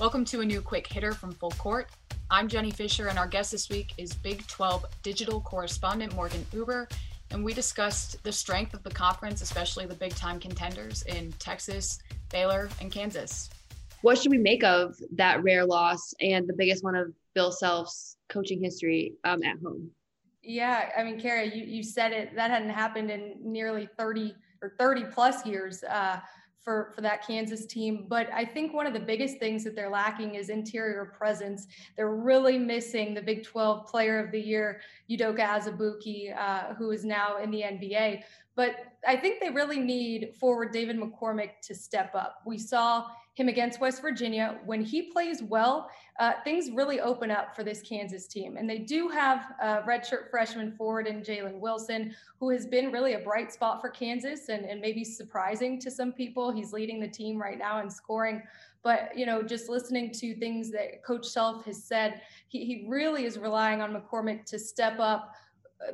Welcome to a new quick hitter from Full Court. I'm Jenny Fischer, and our guest this week is Big 12 digital correspondent Morgan Uber. And we discussed the strength of the conference, especially the big time contenders in Texas, Baylor, and Kansas. What should we make of that rare loss and the biggest one of Bill Self's coaching history um, at home? Yeah, I mean, Cara, you, you said it. That hadn't happened in nearly 30 or 30 plus years. Uh, for for that Kansas team. But I think one of the biggest things that they're lacking is interior presence. They're really missing the Big 12 Player of the Year, Udoka Azubuike, uh, who is now in the NBA. But I think they really need forward David McCormick to step up. We saw him against West Virginia. When he plays well, uh, things really open up for this Kansas team. And they do have a redshirt freshman forward in Jalen Wilson, who has been really a bright spot for Kansas and, and maybe surprising to some people. He's leading the team right now in scoring. But, you know, just listening to things that Coach Self has said, he, he really is relying on McCormick to step up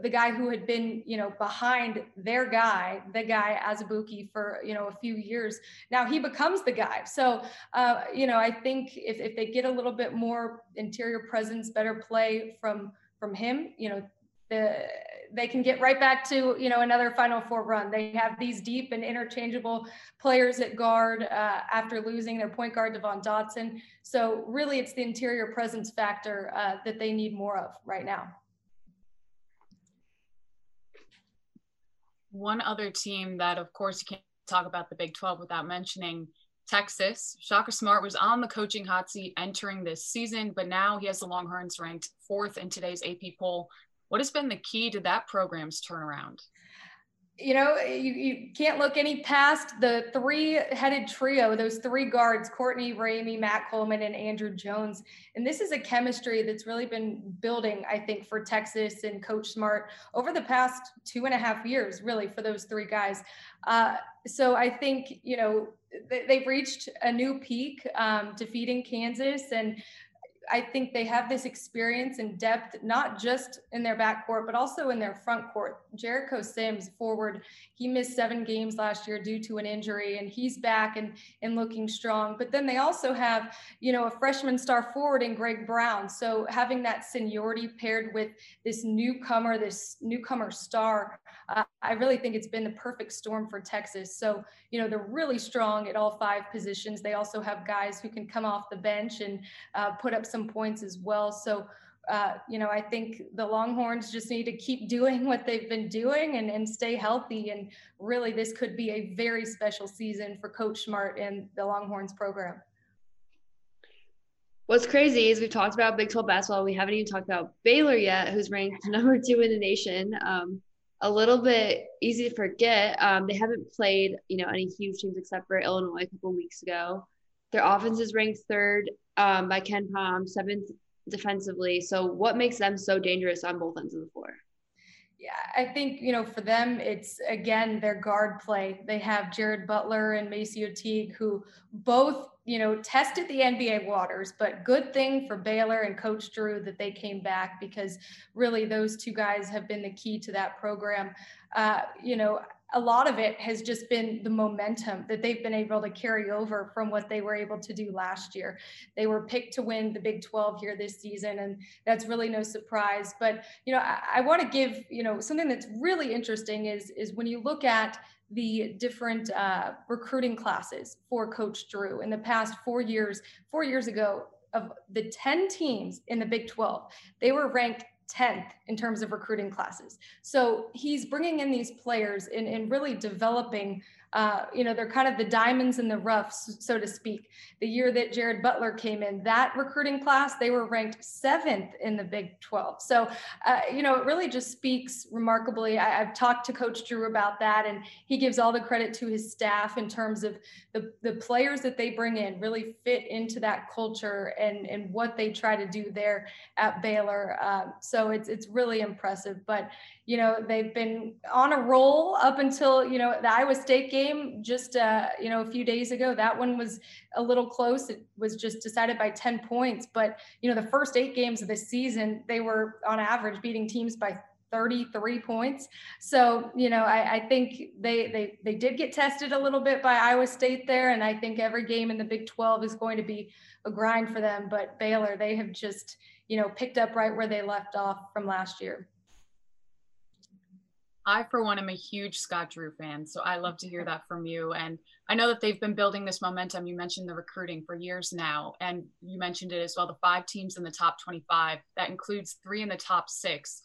the guy who had been, you know, behind their guy, the guy Azubuike for, you know, a few years. Now he becomes the guy. So, uh, you know, I think if, if they get a little bit more interior presence, better play from from him, you know, the they can get right back to you know another Final Four run. They have these deep and interchangeable players at guard uh, after losing their point guard Devon Dotson. So really, it's the interior presence factor uh, that they need more of right now. One other team that, of course, you can't talk about the Big 12 without mentioning Texas. Shaka Smart was on the coaching hot seat entering this season, but now he has the Longhorns ranked fourth in today's AP poll. What has been the key to that program's turnaround? You know, you, you can't look any past the three headed trio, those three guards, Courtney Ramey, Matt Coleman, and Andrew Jones. And this is a chemistry that's really been building, I think, for Texas and Coach Smart over the past two and a half years, really, for those three guys. Uh, so I think, you know, they've reached a new peak um, defeating Kansas and I think they have this experience and depth, not just in their backcourt, but also in their front court. Jericho Sims, forward, he missed seven games last year due to an injury, and he's back and, and looking strong. But then they also have, you know, a freshman star forward in Greg Brown. So having that seniority paired with this newcomer, this newcomer star, uh, I really think it's been the perfect storm for Texas. So, you know, they're really strong at all five positions. They also have guys who can come off the bench and uh, put up some points as well. So, uh, you know, I think the Longhorns just need to keep doing what they've been doing and, and stay healthy. And really, this could be a very special season for Coach Smart and the Longhorns program. What's crazy is we've talked about Big 12 basketball. We haven't even talked about Baylor yet, who's ranked number two in the nation. Um, a little bit easy to forget. Um, they haven't played, you know, any huge teams except for Illinois a couple weeks ago. Their offense is ranked third um, by Palm, seventh defensively. So, what makes them so dangerous on both ends of the floor? Yeah, I think, you know, for them, it's again their guard play. They have Jared Butler and MaCio Teague, who both, you know, tested the NBA waters, but good thing for Baylor and Coach Drew that they came back because really those two guys have been the key to that program. Uh, you know, a lot of it has just been the momentum that they've been able to carry over from what they were able to do last year. They were picked to win the Big 12 here this season, and that's really no surprise. But you know, I, I want to give you know something that's really interesting is is when you look at the different uh, recruiting classes for Coach Drew in the past four years. Four years ago, of the 10 teams in the Big 12, they were ranked 10th in terms of recruiting classes. So he's bringing in these players and, and really developing uh, you know, they're kind of the diamonds in the rough, so to speak. The year that Jared Butler came in, that recruiting class, they were ranked seventh in the Big 12. So, uh, you know, it really just speaks remarkably. I, have talked to Coach Drew about that, and he gives all the credit to his staff in terms of the, the players that they bring in really fit into that culture and, and what they try to do there at Baylor. Uh, so it's, it's really impressive. But, you know, they've been on a roll up until, you know, the Iowa State game just, uh, you know, a few days ago. That one was a little close. It was just decided by 10 points. But, you know, the first eight games of the season, they were on average beating teams by 33 points. So, you know, I, I, think they, they they did get tested a little bit by Iowa State there. And I think every game in the Big 12 is going to be a grind for them. But Baylor, they have just, you know, picked up right where they left off from last year. I, for one, am a huge Scott Drew fan. So I love to hear that from you. And I know that they've been building this momentum. You mentioned the recruiting for years now. And you mentioned it as well the five teams in the top 25. That includes three in the top six.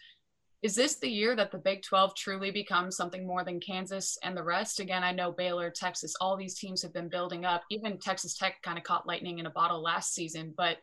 Is this the year that the Big 12 truly becomes something more than Kansas and the rest? Again, I know Baylor, Texas, all these teams have been building up. Even Texas Tech kind of caught lightning in a bottle last season. But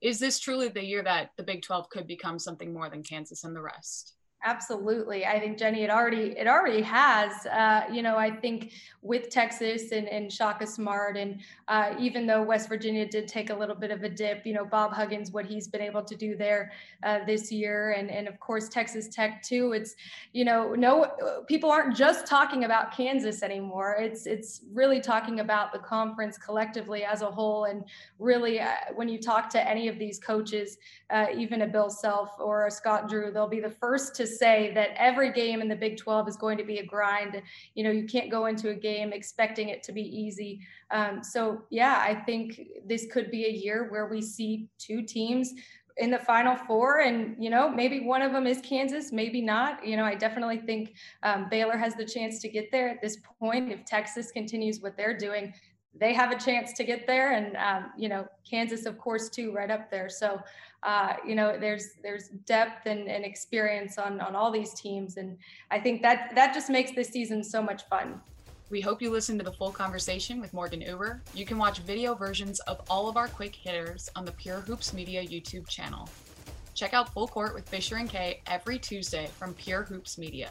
is this truly the year that the Big 12 could become something more than Kansas and the rest? Absolutely. I think Jenny, it already it already has. Uh, you know, I think with Texas and, and Shaka Smart, and uh, even though West Virginia did take a little bit of a dip, you know, Bob Huggins, what he's been able to do there uh, this year, and and of course Texas Tech too. It's you know, no people aren't just talking about Kansas anymore. It's it's really talking about the conference collectively as a whole, and really uh, when you talk to any of these coaches, uh, even a Bill Self or a Scott Drew, they'll be the first to say that every game in the Big 12 is going to be a grind. You know, you can't go into a game expecting it to be easy. Um, so, yeah, I think this could be a year where we see two teams in the final four and you know maybe one of them is kansas maybe not you know i definitely think um, baylor has the chance to get there at this point if texas continues what they're doing they have a chance to get there and um, you know kansas of course too right up there so uh, you know there's there's depth and, and experience on on all these teams and i think that that just makes this season so much fun we hope you listen to the full conversation with Morgan Uber. You can watch video versions of all of our quick hitters on the Pure Hoops Media YouTube channel. Check out Full Court with Fischer and Kaye every Tuesday from Pure Hoops Media.